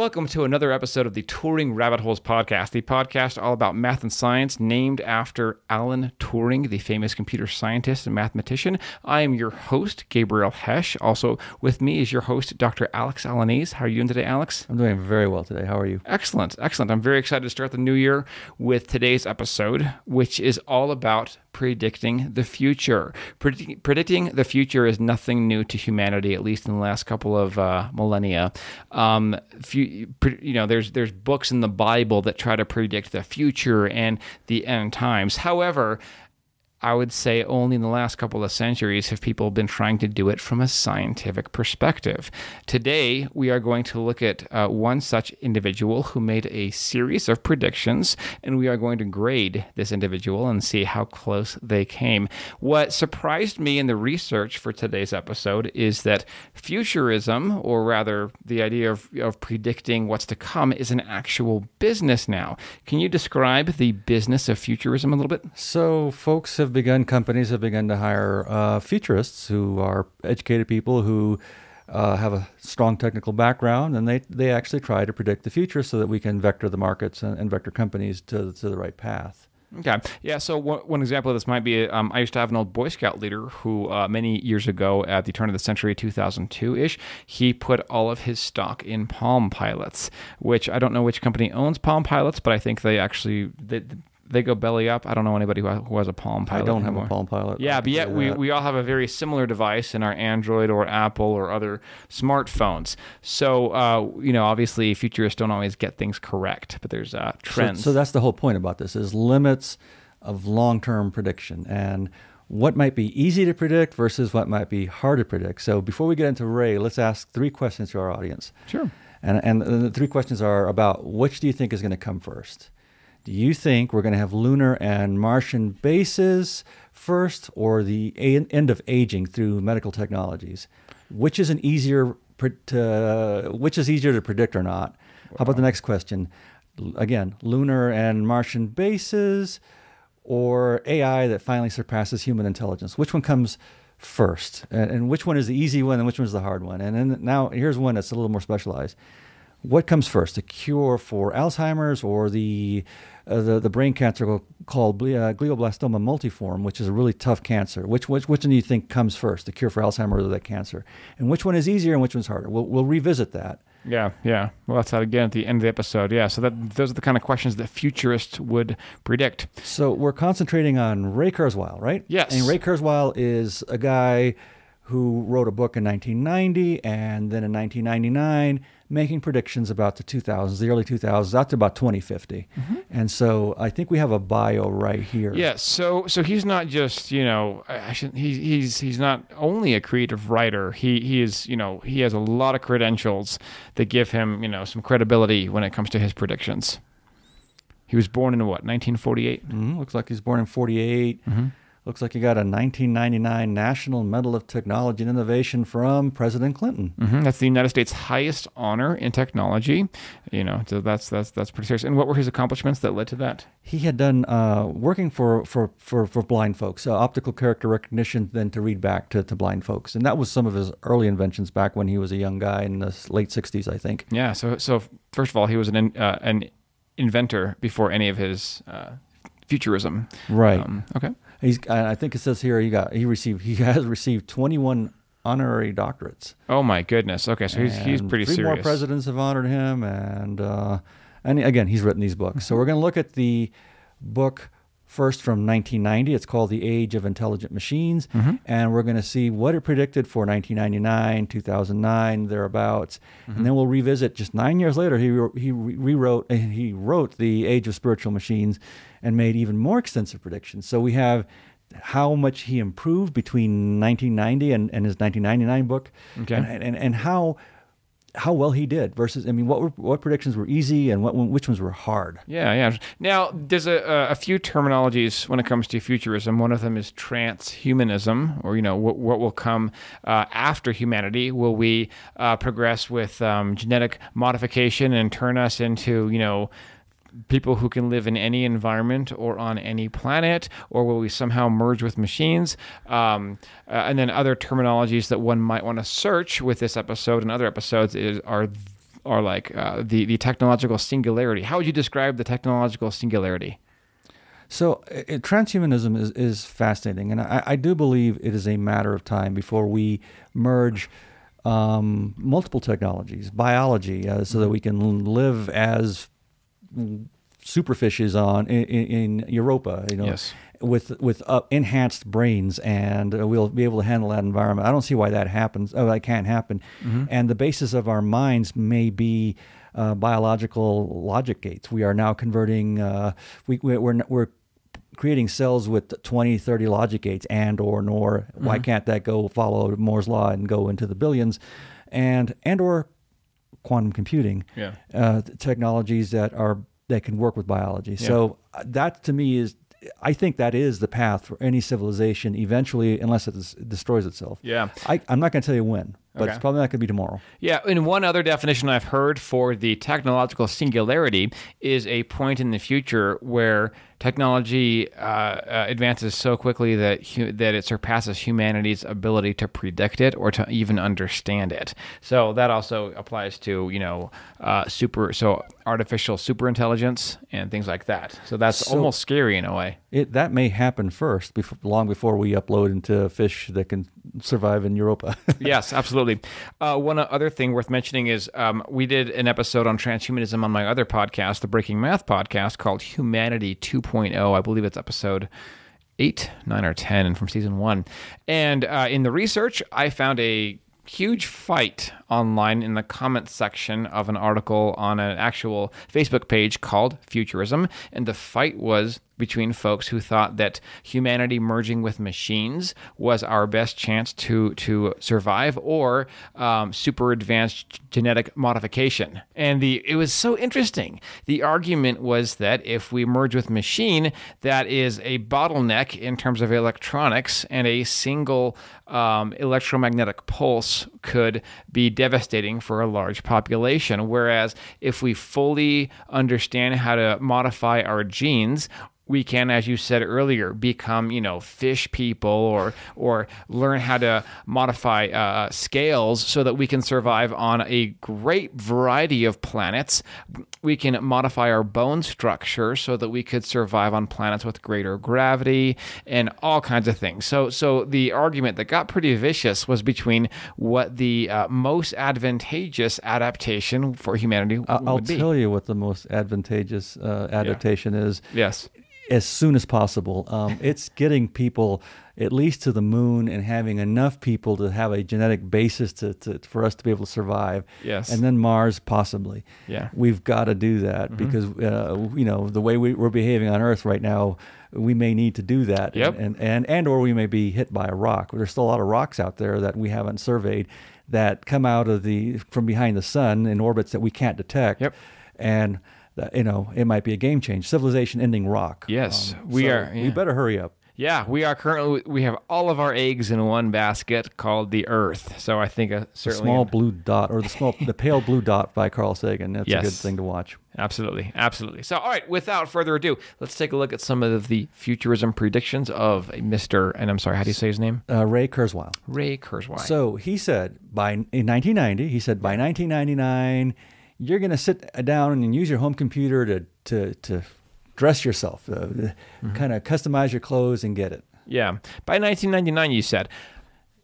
Welcome to another episode of the Turing Rabbit Holes podcast, the podcast all about math and science, named after Alan Turing, the famous computer scientist and mathematician. I am your host, Gabriel Hesch. Also with me is your host, Dr. Alex Alanese. How are you doing today, Alex? I'm doing very well today. How are you? Excellent, excellent. I'm very excited to start the new year with today's episode, which is all about predicting the future. Predict- predicting the future is nothing new to humanity, at least in the last couple of uh, millennia. Um, few, you know, there's there's books in the Bible that try to predict the future and the end times. However, I would say only in the last couple of centuries have people been trying to do it from a scientific perspective. Today, we are going to look at uh, one such individual who made a series of predictions, and we are going to grade this individual and see how close they came. What surprised me in the research for today's episode is that futurism, or rather the idea of, of predicting what's to come, is an actual business now. Can you describe the business of futurism a little bit? So, folks have have begun, companies have begun to hire uh, futurists who are educated people who uh, have a strong technical background, and they, they actually try to predict the future so that we can vector the markets and, and vector companies to, to the right path. Okay. Yeah. So one, one example of this might be um, I used to have an old Boy Scout leader who, uh, many years ago, at the turn of the century, 2002 ish, he put all of his stock in Palm Pilots, which I don't know which company owns Palm Pilots, but I think they actually they, they go belly up. I don't know anybody who has, who has a Palm Pilot. I don't anymore. have a Palm Pilot. Yeah, but yet we, we all have a very similar device in our Android or Apple or other smartphones. So, uh, you know, obviously futurists don't always get things correct, but there's uh, trends. So, so that's the whole point about this is limits of long-term prediction and what might be easy to predict versus what might be hard to predict. So before we get into Ray, let's ask three questions to our audience. Sure. And, and the three questions are about which do you think is going to come first? Do you think we're going to have lunar and Martian bases first or the end of aging through medical technologies? Which is an easier to, which is easier to predict or not? Wow. How about the next question? Again, lunar and Martian bases or AI that finally surpasses human intelligence? Which one comes first? And, and which one is the easy one and which one is the hard one? And then now here's one that's a little more specialized. What comes first, the cure for Alzheimer's or the uh, the, the brain cancer called uh, glioblastoma multiforme, which is a really tough cancer. Which, which, which one do you think comes first, the cure for Alzheimer's or that cancer? And which one is easier and which one's harder? We'll, we'll revisit that. Yeah, yeah. Well, that's that again at the end of the episode. Yeah, so that those are the kind of questions that futurists would predict. So we're concentrating on Ray Kurzweil, right? Yes. And Ray Kurzweil is a guy who wrote a book in 1990 and then in 1999 making predictions about the 2000s, the early 2000s, out to about 2050. Mm-hmm. And so I think we have a bio right here. Yeah. So so he's not just you know I should, he, he's he's not only a creative writer. He he is you know he has a lot of credentials that give him you know some credibility when it comes to his predictions. He was born in what 1948. Mm-hmm. Looks like he's born in 48. Mm-hmm. Looks like you got a 1999 National Medal of Technology and Innovation from President Clinton. Mm-hmm. That's the United States' highest honor in technology. You know, so that's that's that's pretty serious. And what were his accomplishments that led to that? He had done uh, working for, for, for, for blind folks, uh, optical character recognition, then to read back to, to blind folks, and that was some of his early inventions back when he was a young guy in the late 60s, I think. Yeah. So so first of all, he was an uh, an inventor before any of his uh, futurism. Right. Um, okay. He's. I think it says here he got. He received. He has received 21 honorary doctorates. Oh my goodness. Okay, so he's he's pretty three serious. more presidents have honored him, and uh, and again he's written these books. So we're going to look at the book first from 1990. It's called The Age of Intelligent Machines. Mm-hmm. And we're going to see what it predicted for 1999, 2009, thereabouts. Mm-hmm. And then we'll revisit just nine years later. He, he rewrote, he wrote The Age of Spiritual Machines and made even more extensive predictions. So we have how much he improved between 1990 and, and his 1999 book, okay. and, and, and how how well he did versus I mean what were, what predictions were easy and what which ones were hard. Yeah, yeah. Now there's a, a few terminologies when it comes to futurism. One of them is transhumanism, or you know what, what will come uh, after humanity. Will we uh, progress with um, genetic modification and turn us into you know people who can live in any environment or on any planet, or will we somehow merge with machines? Um, uh, and then other terminologies that one might want to search with this episode and other episodes is are or like uh, the the technological singularity. How would you describe the technological singularity? So it, transhumanism is, is fascinating, and I, I, do believe it is a matter of time before we merge um, multiple technologies, biology, uh, so that we can live as superfishes on in, in, Europa, you know, yes. with with uh, enhanced brains, and uh, we'll be able to handle that environment. I don't see why that happens. Oh, that can't happen. Mm-hmm. And the basis of our minds may be. Uh, biological logic gates. We are now converting. Uh, we, we're, we're creating cells with 20, 30 logic gates and or nor. Mm-hmm. Why can't that go follow Moore's law and go into the billions? And and or quantum computing yeah. uh, technologies that are that can work with biology. Yeah. So uh, that to me is I think that is the path for any civilization eventually, unless it destroys itself. Yeah. I, am not going to tell you when, but okay. it's probably not going to be tomorrow. Yeah. And one other definition I've heard for the technological singularity is a point in the future where technology uh, uh, advances so quickly that hu- that it surpasses humanity's ability to predict it or to even understand it. So that also applies to you know uh, super so artificial super intelligence and things like that. So that's so almost scary in a way. It that may happen first, before, long before we upload into fish that can survive in Europa. yes, absolutely. Uh, one other thing worth mentioning is um, we did an episode on transhumanism on my other podcast, the Breaking Math podcast, called Humanity 2 2.0. I believe it's episode eight, nine, or 10 from season one. And uh, in the research, I found a huge fight online in the comments section of an article on an actual Facebook page called Futurism. And the fight was between folks who thought that humanity merging with machines was our best chance to to survive, or um, super advanced genetic modification. And the it was so interesting. The argument was that if we merge with machine, that is a bottleneck in terms of electronics, and a single um, electromagnetic pulse could be devastating for a large population. Whereas if we fully understand how to modify our genes, we can, as you said earlier, become you know fish people or or learn how to modify uh, scales so that we can survive on a great variety of planets. We can modify our bone structure so that we could survive on planets with greater gravity and all kinds of things. So so the argument that got pretty vicious was between what the uh, most advantageous adaptation for humanity I'll be. tell you what the most advantageous uh, adaptation yeah. is. Yes as soon as possible. Um, it's getting people at least to the moon and having enough people to have a genetic basis to, to for us to be able to survive. Yes. And then Mars possibly. Yeah. We've got to do that mm-hmm. because uh, you know the way we, are behaving on Earth right now, we may need to do that. Yep. And, and and and or we may be hit by a rock. There's still a lot of rocks out there that we haven't surveyed that come out of the from behind the sun in orbits that we can't detect. Yep. And that you know it might be a game change. Civilization ending rock. Yes, um, we so are. Yeah. We better hurry up. Yeah, we are currently we have all of our eggs in one basket called the Earth. So I think a certainly the small blue dot or the small the pale blue dot by Carl Sagan. That's yes. a good thing to watch. Absolutely, absolutely. So, all right, without further ado, let's take a look at some of the futurism predictions of Mr. and I'm sorry, how do you say his name? Uh, Ray Kurzweil. Ray Kurzweil. So he said by in 1990, he said by 1999 you're going to sit down and use your home computer to to to dress yourself, uh, mm-hmm. kind of customize your clothes and get it. Yeah. By 1999, you said.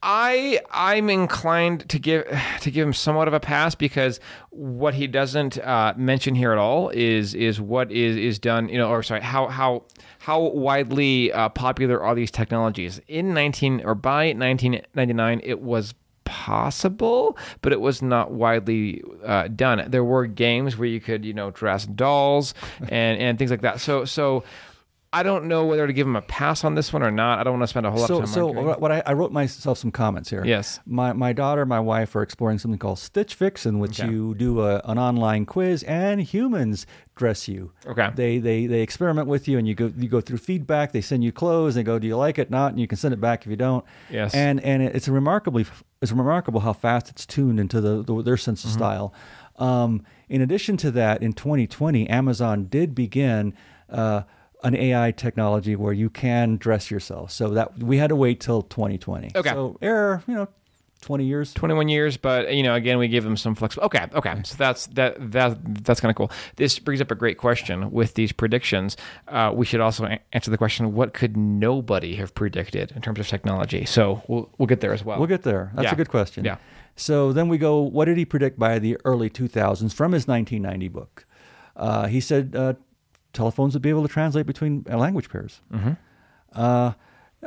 I I'm inclined to give to give him somewhat of a pass because what he doesn't uh, mention here at all is is what is is done you know or sorry how how how widely uh, popular are these technologies in 19 or by 1999 it was possible, but it was not widely uh, done. There were games where you could, you know, dress dolls and, and things like that. So, so I don't know whether to give him a pass on this one or not. I don't want to spend a whole lot so, of time. So, arguing. what I, I, wrote myself some comments here. Yes. My my daughter, my wife are exploring something called Stitch Fix, in which okay. you do a, an online quiz and humans dress you. Okay. They they they experiment with you, and you go you go through feedback. They send you clothes. They go, do you like it? Not, and you can send it back if you don't. Yes. And and it's remarkably it's remarkable how fast it's tuned into the, the their sense of mm-hmm. style. Um, in addition to that, in 2020, Amazon did begin. Uh, an AI technology where you can dress yourself. So that we had to wait till 2020. Okay. So error, you know, 20 years. 21 years, but you know, again, we give them some flexible. Okay, okay, so that's that that that's kind of cool. This brings up a great question with these predictions. Uh, we should also a- answer the question: What could nobody have predicted in terms of technology? So we'll we'll get there as well. We'll get there. That's Yeah. a good question. Yeah. So then we go, what did he predict by the early 2000s from his 1990 book? Uh, he said uh, telephones would be able to translate between uh, language pairs. Mm-hmm. Uh,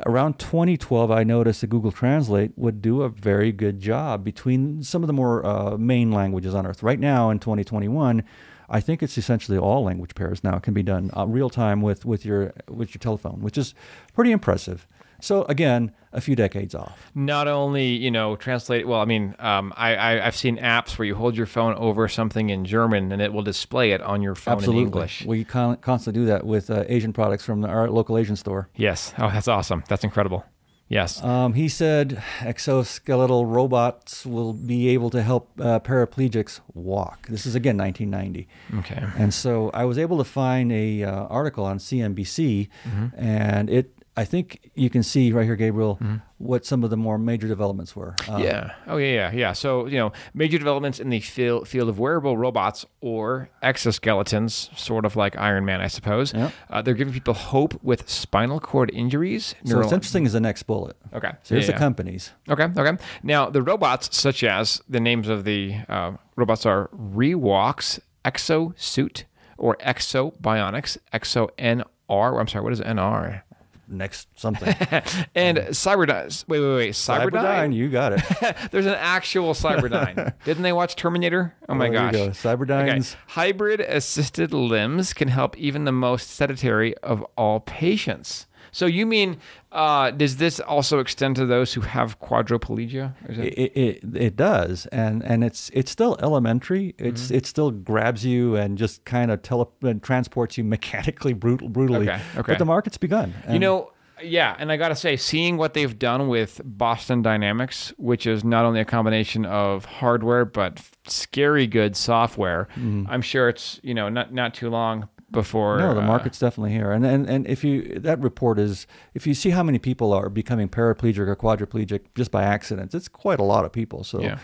around 2012, I noticed that Google Translate would do a very good job between some of the more uh, main languages on Earth. Right now in 2021, I think it's essentially all language pairs now can be done uh, real time with, with your with your telephone, which is pretty impressive. So again, a few decades off. Not only you know translate. Well, I mean, um, I, I I've seen apps where you hold your phone over something in German and it will display it on your phone Absolutely. in English. We con- constantly do that with uh, Asian products from our local Asian store. Yes. Oh, that's awesome. That's incredible. Yes. Um, he said exoskeletal robots will be able to help uh, paraplegics walk. This is again 1990. Okay. And so I was able to find a uh, article on CNBC, and it. I think you can see right here, Gabriel, what some of the more major developments were. Um, Yeah. Oh, yeah, yeah, yeah. So, you know, major developments in the field, field of wearable robots or exoskeletons, sort of like Iron Man, I suppose. Yep. Uh, they're giving people hope with spinal cord injuries. So what's interesting is the next bullet. Okay. So here's Yeah, the yeah. companies. Okay. Okay. Now, the robots, such as the names of the uh, robots are Rewalks, Exosuit, or Ekso Bionics, Ekso NR. I'm sorry, what is NR? Next something. And um, Cyberdyne. Wait, wait, wait. Cyberdyne? Cyberdyne, you got it. There's an actual Cyberdyne. Didn't they watch Terminator? Oh my Oh, there you gosh. go. Cyberdynes. Okay. Hybrid assisted limbs can help even the most sedentary of all patients. So you mean uh, does this also extend to those who have quadriplegia? Is it- It, it it does, and and it's it's still elementary. It's Mm-hmm. it still grabs you and just kind of tele and transports you mechanically brutal brutally. Okay, okay. But the market's begun. you know, yeah, and I got to say, seeing what they've done with Boston Dynamics, which is not only a combination of hardware but scary good software, I'm sure it's you know not not too long before. Mm-hmm. No, the uh, market's definitely here, and and and if you that report is if you see how many people are becoming paraplegic or quadriplegic just by accidents, it's quite a lot of people. So, Yeah.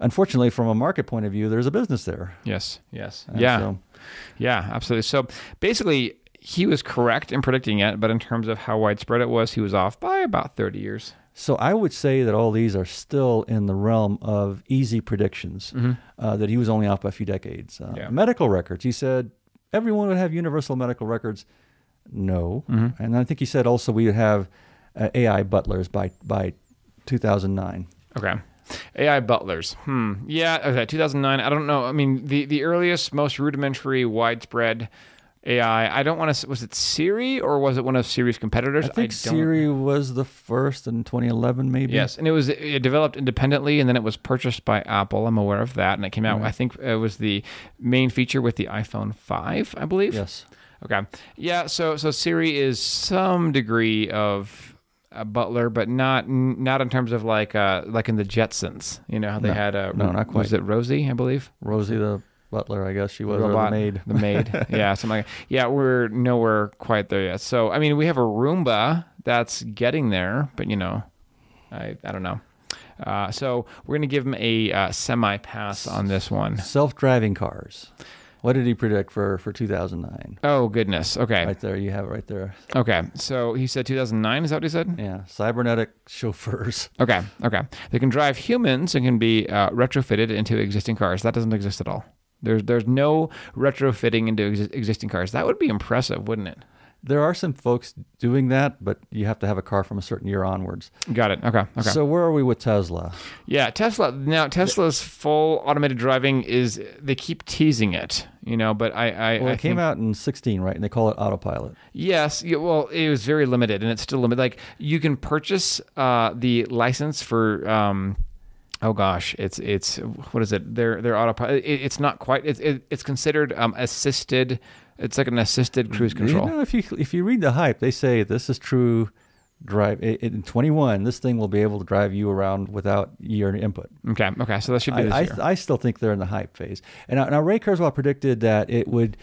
unfortunately, from a market point of view, there's a business there. Yes, yes, And yeah. so- Yeah, absolutely. So basically, he was correct in predicting it, but in terms of how widespread it was, he was off by about 30 years. So I would say that all these are still in the realm of easy predictions. Uh, that he was only off by a few decades. Uh, Mm-hmm. Yeah. Medical records. He said everyone would have universal medical records. No, Mm-hmm. and I think he said also we would have uh, AI butlers by by 2009. Okay. AI butlers. Hmm. Yeah. Okay. 2009. I don't know. I mean, the, the earliest, most rudimentary, widespread AI. I don't want to. Was it Siri or was it one of Siri's competitors? I think don't- Siri was the first in 2011, maybe. Yes, and it was it developed independently, and then it was purchased by Apple. I'm aware of that, and it came out. I think it was the main feature with the iPhone 5, I believe. Yes. Okay. Yeah. So so Siri is some degree of a butler, but not not in terms of like uh like in the Jetsons. You know how they No. had a No, not quite. Was it Rosie? I believe. Rosie the butler, I guess she was, or the maid. The maid. yeah, something like Yeah, we're nowhere quite there yet. So I mean, we have a Roomba that's getting there, but you know, I I don't know. Uh, so we're gonna give him a uh, semi pass on this one. Self-driving cars. What did he predict for for 2009? Oh goodness. Okay. Right there, you have it right there. Okay. So he said 2009. Is that what he said? Yeah, cybernetic chauffeurs. Okay, okay. They can drive humans and can be uh, retrofitted into existing cars. That doesn't exist at all. There's there's no retrofitting into exi- existing cars. That would be impressive, wouldn't it? There are some folks doing that, but you have to have a car from a certain year onwards. Got it. Okay, okay. So where are we with Tesla? yeah, Tesla. Now Tesla's full automated driving is they keep teasing it, you know. But I, I, Well, I came think- out in 16, right? And they call it autopilot. Yes. Yeah, well, it was very limited, and it's still limited. Like you can purchase uh, the license for. Um, oh gosh, it's it's what is it? Their their autopilot. It, it's not quite. It's it, it's considered um, assisted. It's like an assisted cruise control. You know, if you if you read the hype, they say this is true. Drive in 21. This thing will be able to drive you around without your input. Okay. Okay. So that should be this I, I. I still think they're in the hype phase. And now, now Ray Kurzweil predicted that it would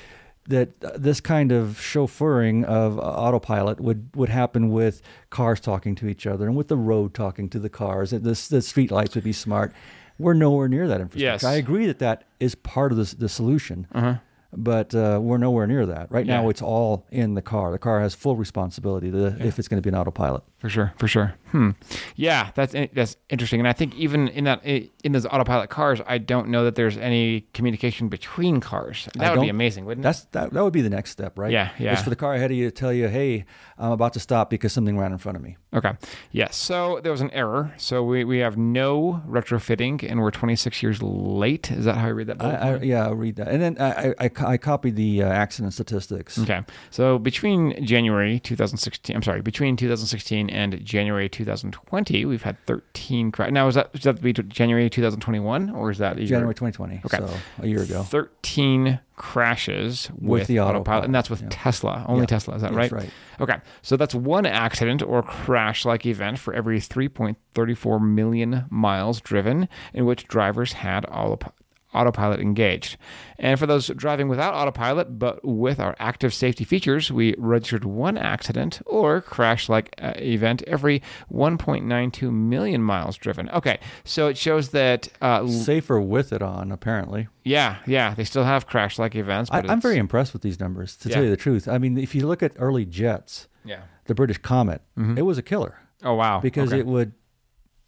that uh, this kind of chauffeuring of uh, autopilot would would happen with cars talking to each other and with the road talking to the cars. And this the street lights would be smart. We're nowhere near that infrastructure. Yes. I agree that that is part of the, the solution, Uh-huh. but uh, we're nowhere near that. Right now, it's all in the car. The car has full responsibility to, if it's going to be an autopilot. For sure, for sure. Hmm. Yeah, that's that's interesting. And I think even in that in those autopilot cars, I don't know that there's any communication between cars. That I would be amazing, wouldn't it? That's that, that would be the next step, right? Yeah, yeah. It's for the car ahead of you to tell you, "Hey, I'm about to stop because something ran in front of me." Okay. Yes. So there was an error. So we, we have no retrofitting, and we're 26 years late. Is that how I read that? I, I, yeah, I'll read that. And then I, I, I, I copied the uh, accident statistics. Okay. So between January 2016, I'm sorry, between 2016 and January 2020, we've had 13 crashes. Now, is that, is that be January 2021 or is that? January 2020, Okay. so a year ago. 13 crashes with, the autopilot, autopilot, and that's with yeah. Tesla. Only Yeah. Tesla, is that That's right? right. Okay, so that's one accident or crash like event for every 3.34 million miles driven in which drivers had autop- autopilot engaged. And for those driving without autopilot but with our active safety features, we registered one accident or crash like uh, event every 1.92 million miles driven. Okay, so it shows that, uh, Safer with it on, apparently. yeah, yeah, they still have crash like events. I, I'm very impressed with these numbers, to tell you the truth. I mean, if you look at early jets, Yeah. the British Comet, it was a killer Oh, wow. because Okay. it would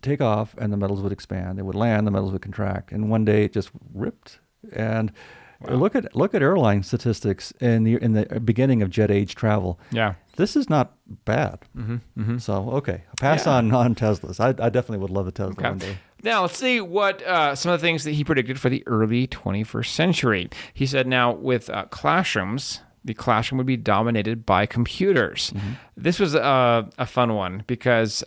take off and the metals would expand. It would land, the metals would contract, and one day it just ripped. And look at look at airline statistics in the in the beginning of jet age travel. Yeah. This is not bad. Mm-hmm, So okay, pass Yeah. on on Teslas. I, I definitely would love a Tesla one day. Now, let's see what uh, some of the things that he predicted for the early 21st century. He said now with uh, classrooms, the classroom would be dominated by computers. This was a, a fun one because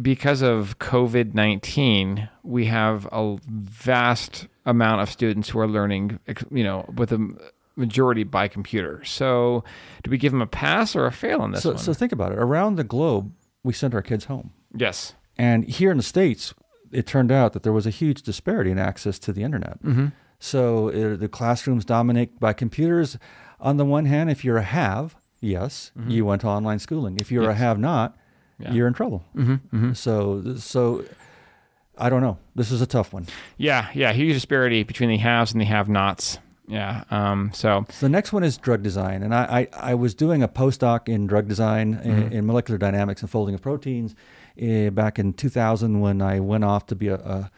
because of COVID 19, we have a vast amount of students who are learning, you know, with a majority by computer. So, do we give them a pass or a fail on this So one? so think about it. Around the globe, we sent our kids home. yes. And here in the States, it turned out that there was a huge disparity in access to the internet. Mm-hmm. So uh, the classrooms dominate by computers. On the one hand, if you're a have, yes, you went to online schooling. If you're a Mm-hmm. Have not, Yeah. you're in trouble. Mm-hmm. So, so I don't know. This is a tough one. Yeah, yeah, huge disparity between the haves and the have-nots. Yeah. Um. So. So the next one is drug design, and I I, I was doing a postdoc in drug design in, in molecular dynamics and folding of proteins uh, back in 2000 when I went off to be a, a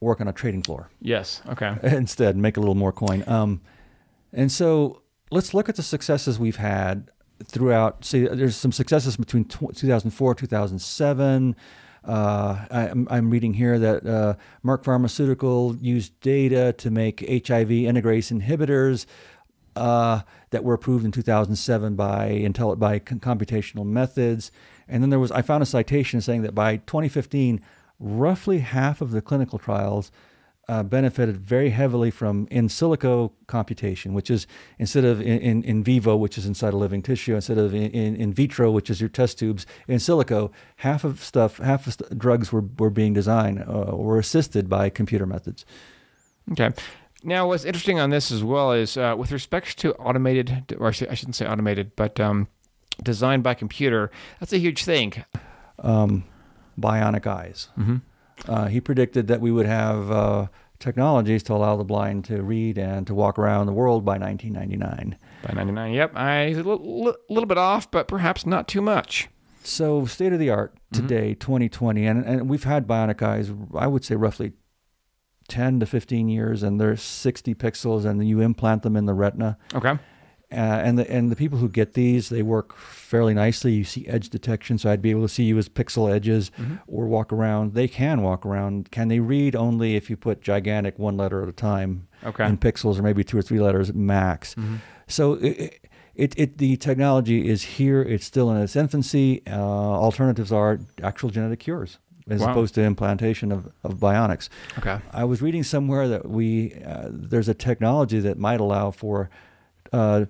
work on a trading floor. Yes. Okay. instead make a little more coin. Um, and so let's look at the successes we've had throughout. See, there's some successes between tw 2004, 2007. Uh, I, I'm, I'm reading here that uh, Merck Pharmaceutical used data to make HIV integrase inhibitors uh, that were approved in 2007 by Intel by com- computational methods. And then there was I found a citation saying that by 2015, roughly half of the clinical trials uh, benefited very heavily from in silico computation, which is instead of in, in, in vivo, which is inside a living tissue, instead of in, in, in vitro, which is your test tubes, in silico, half of stuff, half of st- drugs were, were being designed uh, were assisted by computer methods. Okay. Now, what's interesting on this as well is uh, with respect to automated, or I I shouldn't say automated, but um, designed by computer. That's a huge thing. um, bionic eyes. Mm-hmm. Uh, he predicted that we would have uh, technologies to allow the blind to read and to walk around the world by 1999. By 99. Yep. I a little, little bit off, but perhaps not too much. So, state of the art today, 2020, and, and we've had bionic eyes, I would say roughly 10 to 15 years, and they're 60 pixels, and you implant them in the retina. Okay. Uh, and the and the people who get these, they work fairly nicely. You see edge detection, so I'd be able to see you as pixel edges, or walk around. They can walk around. Can they read only if you put gigantic one letter at a time Okay. in pixels, or maybe two or three letters max? So it, it it the technology is here. It's still in its infancy. Uh, alternatives are actual genetic cures as Wow. opposed to implantation of, of bionics. Okay. I was reading somewhere that we uh, there's a technology that might allow for uh,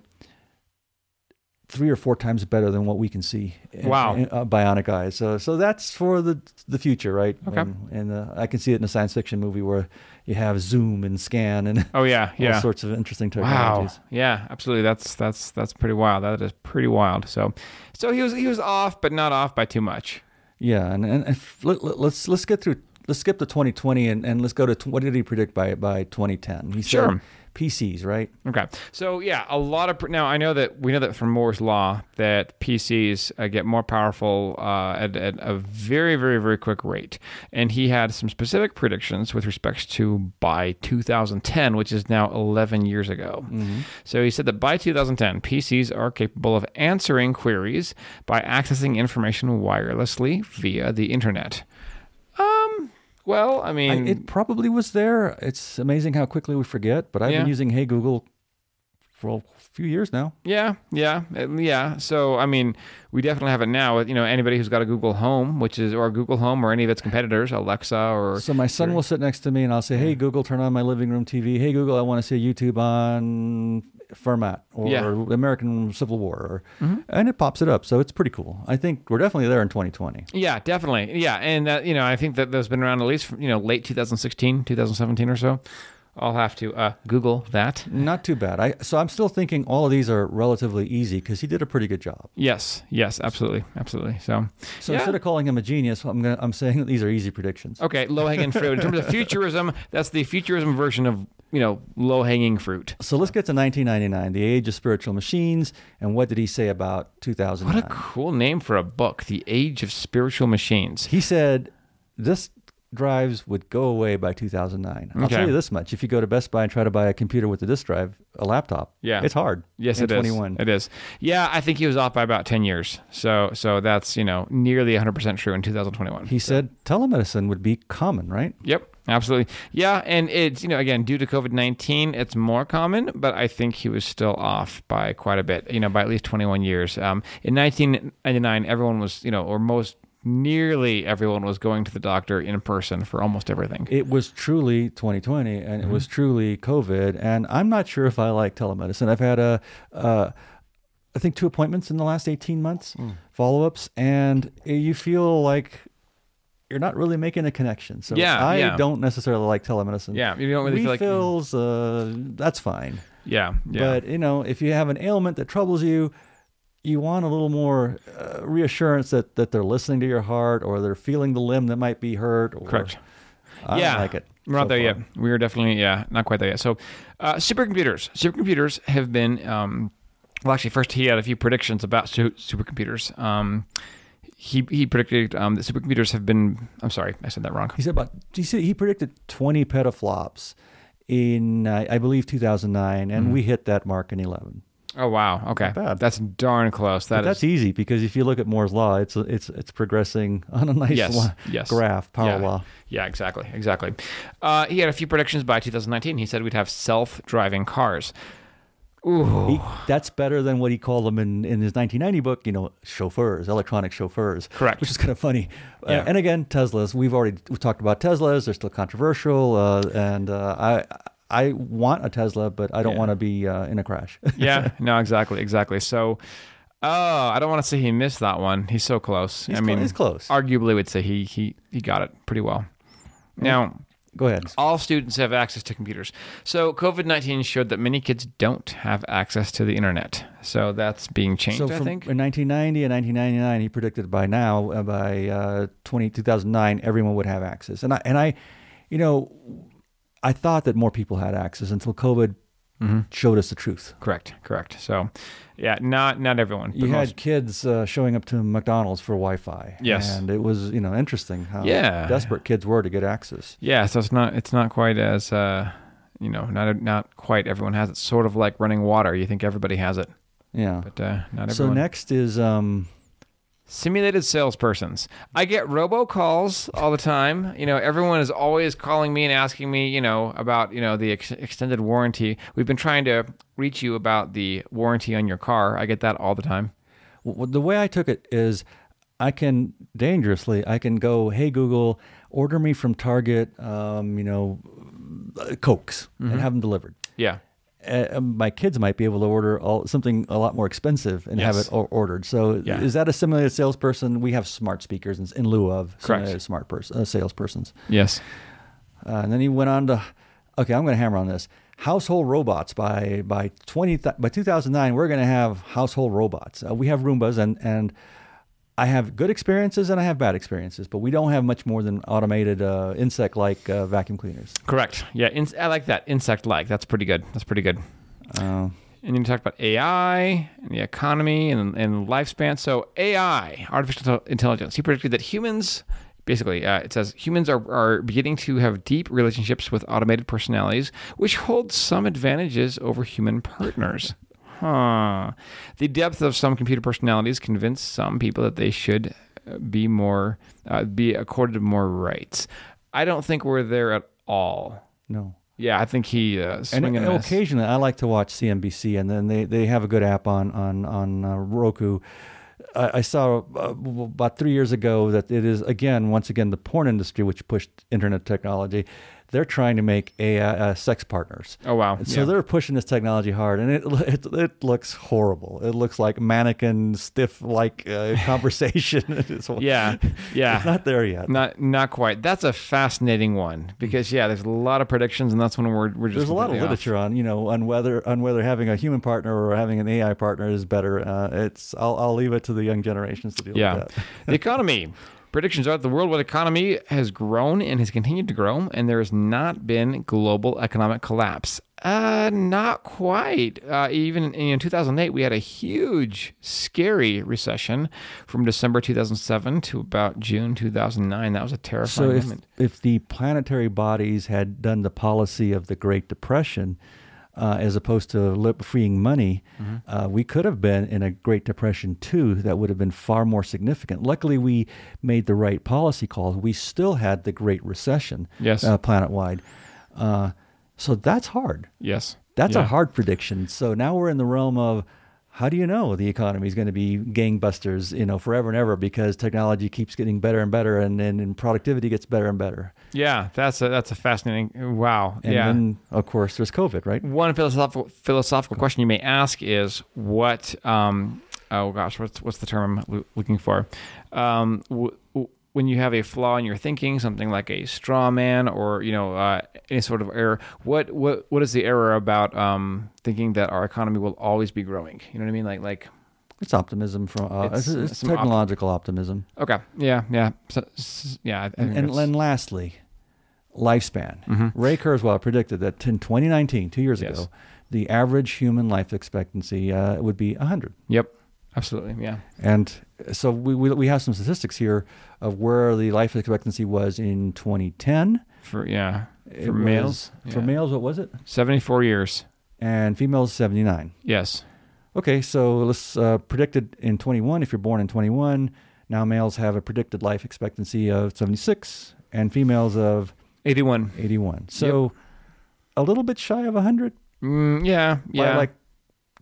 three or four times better than what we can see. in- Wow. in, uh, bionic eyes. So so that's for the the future, right? Okay. And, and uh, I can see it in a science fiction movie where you have zoom and scan and Oh yeah, yeah. all sorts of interesting technologies. Wow. Yeah, absolutely. That's that's that's pretty wild. That is pretty wild. So, so he was he was off, but not off by too much. Yeah, and, and if, let, let- let's let's get through. Let's skip to 2020 and, and let's go to what did he predict by by 2010? He said Sure. PCs, right? Okay. So yeah, a lot of now I know that we know that from Moore's law that PCs uh, get more powerful uh, at, at a very very very quick rate, and he had some specific predictions with respect to by 2010, which is now 11 years ago. So he said that by 2010, PCs are capable of answering queries by accessing information wirelessly via the internet. Well, I I, mean, it probably was there. It's amazing how quickly we forget. But I've Yeah. been using Hey Google for a few years now. Yeah, yeah, yeah. So I mean, we definitely have it now. You know, anybody who's got a Google Home, which is or Google Home or any of its competitors, Alexa or So my son will sit next to me and I'll say, "Hey Google, turn on my living room TV. Hey Google, I want to see YouTube on Fermat or Yeah. Mm-hmm. American Civil War," or, and it pops it up. So it's pretty cool. I think we're definitely there in 2020. yeah, definitely, yeah. And that you know, I think that those been around at least from, you know late 2016, 2017 or so. I'll have to uh, Google that. Not too bad. I so I'm still thinking all of these are relatively easy because he did a pretty good job. Yes, yes, absolutely, absolutely. So, So yeah. instead of calling him a genius, I'm gonna, I'm saying that these are easy predictions. okay, low hanging fruit. In terms of futurism, that's the futurism version of you know low hanging fruit. So let's get to 1999, the age of spiritual machines, and what did he say about 2000? What a cool name for a book, The Age of Spiritual Machines. He said this drives would go away by 2009. I'll Okay. tell you this much: if you go to Best Buy and try to buy a computer with a disk drive, a laptop, Yeah. it's hard. Yes, in it is. 21. It is. Yeah, I think he was off by about ten years. So, so that's you know nearly 100 percent true in 2021. He said telemedicine would be common, right? Yep, absolutely. Yeah, and it's you know again due to COVID 19, it's more common, but I think he was still off by quite a bit. You know, by at least 21 years. Um, in 1999, everyone was you know, or most nearly everyone was going to the doctor in person for almost everything. It was truly 2020, and it was Mm-hmm. truly COVID. And I'm not sure if I like telemedicine. I've had a, uh, I think two appointments in the last 18 months, Hmm. follow-ups, and you feel like you're not really making a connection. So Yeah, I yeah. don't necessarily like telemedicine. yeah, you don't really feel like Refills, uh, that's fine. yeah, yeah. But you know, if you have an ailment that troubles you, you want a little more uh, reassurance that that they're listening to your heart, or they're feeling the limb that might be hurt. Or, Correct. I yeah, like it. We're not so there far. yet. We are definitely yeah, not quite there yet. So, uh, supercomputers. Supercomputers have been. Um, well, actually, first he had a few predictions about su- supercomputers. Um, he he predicted um, that supercomputers have been. I'm sorry, I said that wrong. He said about he said he predicted 20 petaflops in uh, I believe 2009, and we hit that mark in 11. Oh wow. Okay, that's darn close. That But that's easy because if you look at Moore's law, it's it's it's progressing on a nice Yes, yes. graph, power yeah. law. Yeah, exactly, exactly. Uh, he had a few predictions by 2019. He said we'd have self-driving cars. Ooh. He, that's better than what he called them in, in his 1990 book, you know, chauffeurs, electronic chauffeurs. Correct. Which is kind of funny. Uh, and again, Teslas, we've already we talked about Teslas. They're still controversial. Uh, and uh, I I want a Tesla, but I don't Yeah. want to be uh, in a crash. yeah, no, exactly, exactly. So, oh, I don't want to say he missed that one. He's so close. He's I clo- mean, he's close. Arguably, would say he he he got it pretty well. Now, Go ahead. all students have access to computers. So, COVID nineteen showed that many kids don't have access to the internet. So that's being changed. So I think. in 1990 and 1999, he predicted by now, uh, by uh, 20, 2009, everyone would have access. And I, and I, you know, I thought that more people had access until COVID Mm-hmm. showed us the truth. Correct. Correct. So, yeah, not not everyone. You had most. kids uh, showing up to McDonald's for Wi-Fi. Yes. and it was you know interesting how Yeah. desperate kids were to get access. Yeah, so it's not it's not quite as uh, you know, not not quite everyone has it. Sort of like running water. You think everybody has it, Yeah. but uh, not everyone. so next is um, Simulated salespersons. I get robocalls all the time. You know, everyone is always calling me and asking me, you know, about, you know, the ex- extended warranty. We've been trying to reach you about the warranty on your car. I get that all the time. w- the way I took it is I can dangerously I can go hey Google order me from Target um, you know uh, cokes Mm-hmm. and have them delivered. Yeah. Uh, my kids might be able to order all, something a lot more expensive and have it o- ordered. So Yeah. is that a simulated salesperson? We have smart speakers in, in lieu of Correct. smart person uh, salespersons. Yes. Uh, and then he went on to, okay, I'm going to hammer on this. Household robots by by 20 th- by 2009 we're going to have household robots. Uh, we have Roombas and and I have good experiences and I have bad experiences, but we don't have much more than automated uh, insect-like uh, vacuum cleaners. Correct. Yeah, in, I like that insect-like. That's pretty good. That's pretty good. Uh, And you talked about AI and the economy and, and lifespan. So AI, artificial intelligence. He predicted that humans, basically, uh, it says humans are, are beginning to have deep relationships with automated personalities, which holds some advantages over human partners. Huh. The depth of some computer personalities convince some people that they should uh, be more, uh, be accorded more rights. I don't think we're there at all. no. Yeah, I think he uh, And, swinging and and occasionally, I like to watch CNBC, and then they, they have a good app on on on uh, Roku. I, I saw uh, about three years ago that it is again, once again, the porn industry which pushed internet technology. They're trying to make AI uh, sex partners. Oh wow! And so Yeah. they're pushing this technology hard, and it it, it looks horrible. It looks like mannequin stiff like uh, conversation. Yeah, yeah. it's not there yet. Not not quite. That's a fascinating one because yeah, there's a lot of predictions, and that's when we're we're just There's a lot of off. literature on you know on whether on whether having a human partner or having an AI partner is better. Uh, it's I'll I'll leave it to the young generations to deal Yeah, with that. the economy. Predictions are that the worldwide economy has grown and has continued to grow, and there has not been global economic collapse. Uh, not quite. Uh, even in 2008, we had a huge, scary recession from December 2007 to about June 2009. That was a terrifying So if moment. if the planetary bodies had done the policy of the Great Depression, uh, as opposed to lip freeing money, Mm-hmm. uh, we could have been in a Great Depression too. That would have been far more significant. Luckily, we made the right policy calls. We still had the Great Recession, Yes. uh, planet wide. Uh, so that's hard. Yes, That's Yeah. a hard prediction. So now we're in the realm of how do you know the economy is going to be gangbusters, you know, forever and ever because technology keeps getting better and better and, and, and productivity gets better and better. Yeah, that's a that's a fascinating. Wow. And yeah. then, of course, there's COVID, right? One philosophical philosophical question you may ask is what? Um, oh gosh, what's what's the term I'm looking for? Um, w- when you have a flaw in your thinking, something like a straw man or you know uh, any sort of error, what what what is the error about um, thinking that our economy will always be growing? You know what I mean? Like like It's optimism from uh, It's, it's, it's some op- technological optimism. okay, yeah, yeah, so, yeah. I, I And, and, lastly, lifespan. Mhm. Ray Kurzweil predicted that in 2019, two years Yes. ago, the average human life expectancy uh, would be 100. yep, absolutely, yeah. And so we, we, we have some statistics here of where the life expectancy was in 2010. For yeah, It for was- males, For yeah. males, what was it? seventy four years. And females, 79. Yes. Okay, so let's uh, predicted in 21, if you're born in 21, now males have a predicted life expectancy of 76 and females of 81. 81. So a little bit shy of 100 Mm, yeah, yeah. like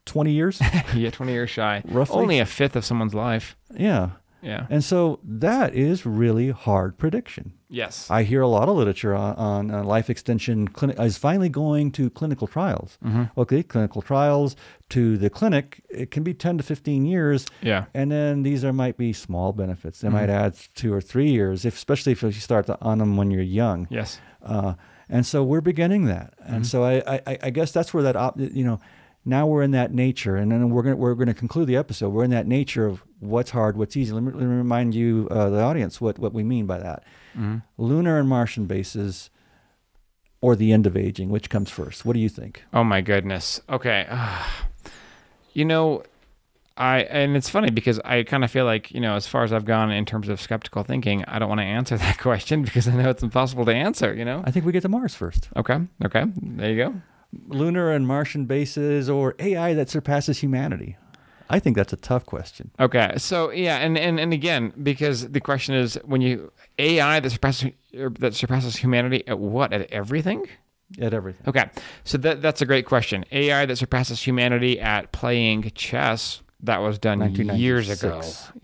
20 years. yeah, 20 years shy. Roughly. Only a fifth of someone's life. yeah. Yeah. And so that is really hard prediction. Yes. I hear a lot of literature on, on uh, life extension clinic is finally going to clinical trials. Mhm. Okay, clinical trials to the clinic, it can be 10 to 15 years. Yeah. And then these are might be small benefits. They Mm-hmm. might add two or three years, if, especially if you start to, on them when you're young. Yes. Uh, and so we're beginning that. Mm-hmm. And so I, I, I guess that's where that, op, you know, now we're in that nature. And then we're going we're to conclude the episode. We're in that nature of what's hard, what's easy. Let me, let me remind you, uh, the audience, what, what we mean by that. Mm-hmm. Lunar and Martian bases or the end of aging, which comes first? What do you think? Oh my goodness. Okay. you know, I and it's funny because I kind of feel like you know, as far as I've gone in terms of skeptical thinking, I don't want to answer that question because I know it's impossible to answer. You know. I think we get to Mars first. Okay. Okay. There you go. Lunar and Martian bases or AI that surpasses humanity? I think that's a tough question. Okay, so yeah, and, and and again, because the question is when you AI that surpasses er, that surpasses humanity at what at everything? At everything. Okay, so that that's a great question. AI that surpasses humanity at playing chess that was done years ago.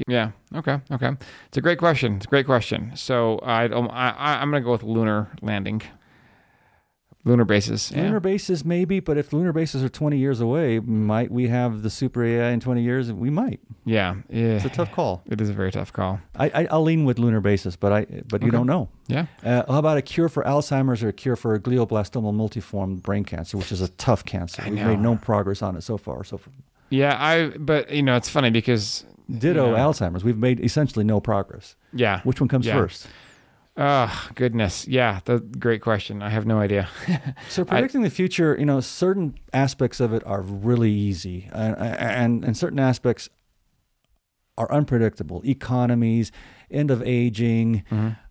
Yeah. Okay. Okay. It's a great question. It's a great question. So I I- I'm gonna go with lunar landing. Lunar bases. Yeah. Lunar bases, maybe, but if lunar bases are 20 years away, might we have the super AI in 20 years? We might. yeah. Yeah. It's a tough call. It is a very tough call. I, I, I'll lean with lunar bases, but I but you don't know. Yeah. Uh, how about a cure for Alzheimer's or a cure for glioblastoma multiforme brain cancer, which is a tough cancer? We've made no progress on it so far. So far. Yeah. I. But you know, it's funny because. Ditto you know, Alzheimer's. We've made essentially no progress. Yeah. Which one comes Yeah. first? Oh goodness. Yeah. The great question. I have no idea. So predicting the future, you know, certain aspects of it are really easy, and and, and certain aspects are unpredictable. Economies, end of aging,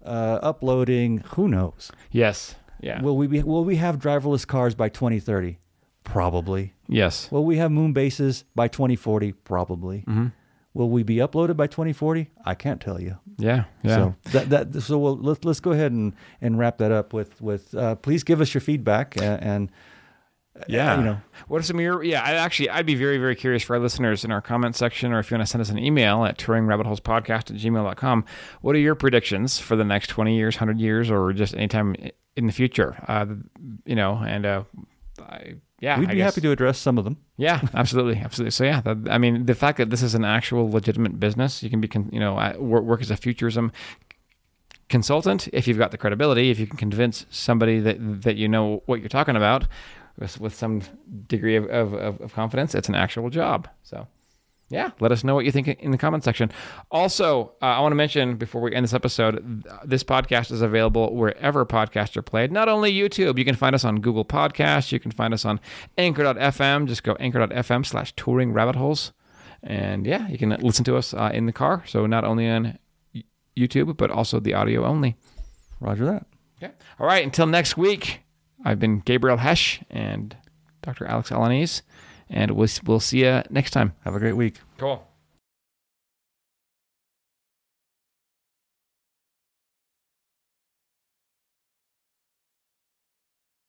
uh, uploading. Who knows? yes. Yeah. Will we be? Will we have driverless cars by 2030? Probably. yes. Will we have moon bases by 2040? Probably. hmm Will we be uploaded by 2040? I can't tell you. Yeah. Yeah. So that that so we'll, let's let's go ahead and and wrap that up with with uh, please give us your feedback and, and uh, Yeah. you know What are some of your yeah, I actually I'd be very, very curious for our listeners in our comment section or if you want to send us an email at turingrabbitholespodcast at gmail.com. What are your predictions for the next twenty years, hundred years, or just anytime in the future? Uh, you know, and uh I yeah, we'd I be guess- happy to address some of them. Yeah, absolutely, absolutely. So yeah, that, I mean, the fact that this is an actual legitimate business, you can be, con- you know, work, work as a futurism consultant if you've got the credibility, if you can convince somebody that that you know what you're talking about with, with some degree of, of of confidence, it's an actual job. So. Yeah, let us know what you think in the comment section. Also, uh, I want to mention before we end this episode, th- this podcast is available wherever podcasts are played. Not only YouTube, you can find us on Google Podcasts. You can find us on Anchor.fm. Just go Anchor.fm slash Turing Rabbit Holes, and yeah, you can listen to us uh, in the car. So not only on YouTube, but also the audio only. Roger that. Okay. All right. Until next week, I've been Gabriel Hesch and Dr. Alex Alanis, and we'll, we'll see you next time. Have a great week. Cool.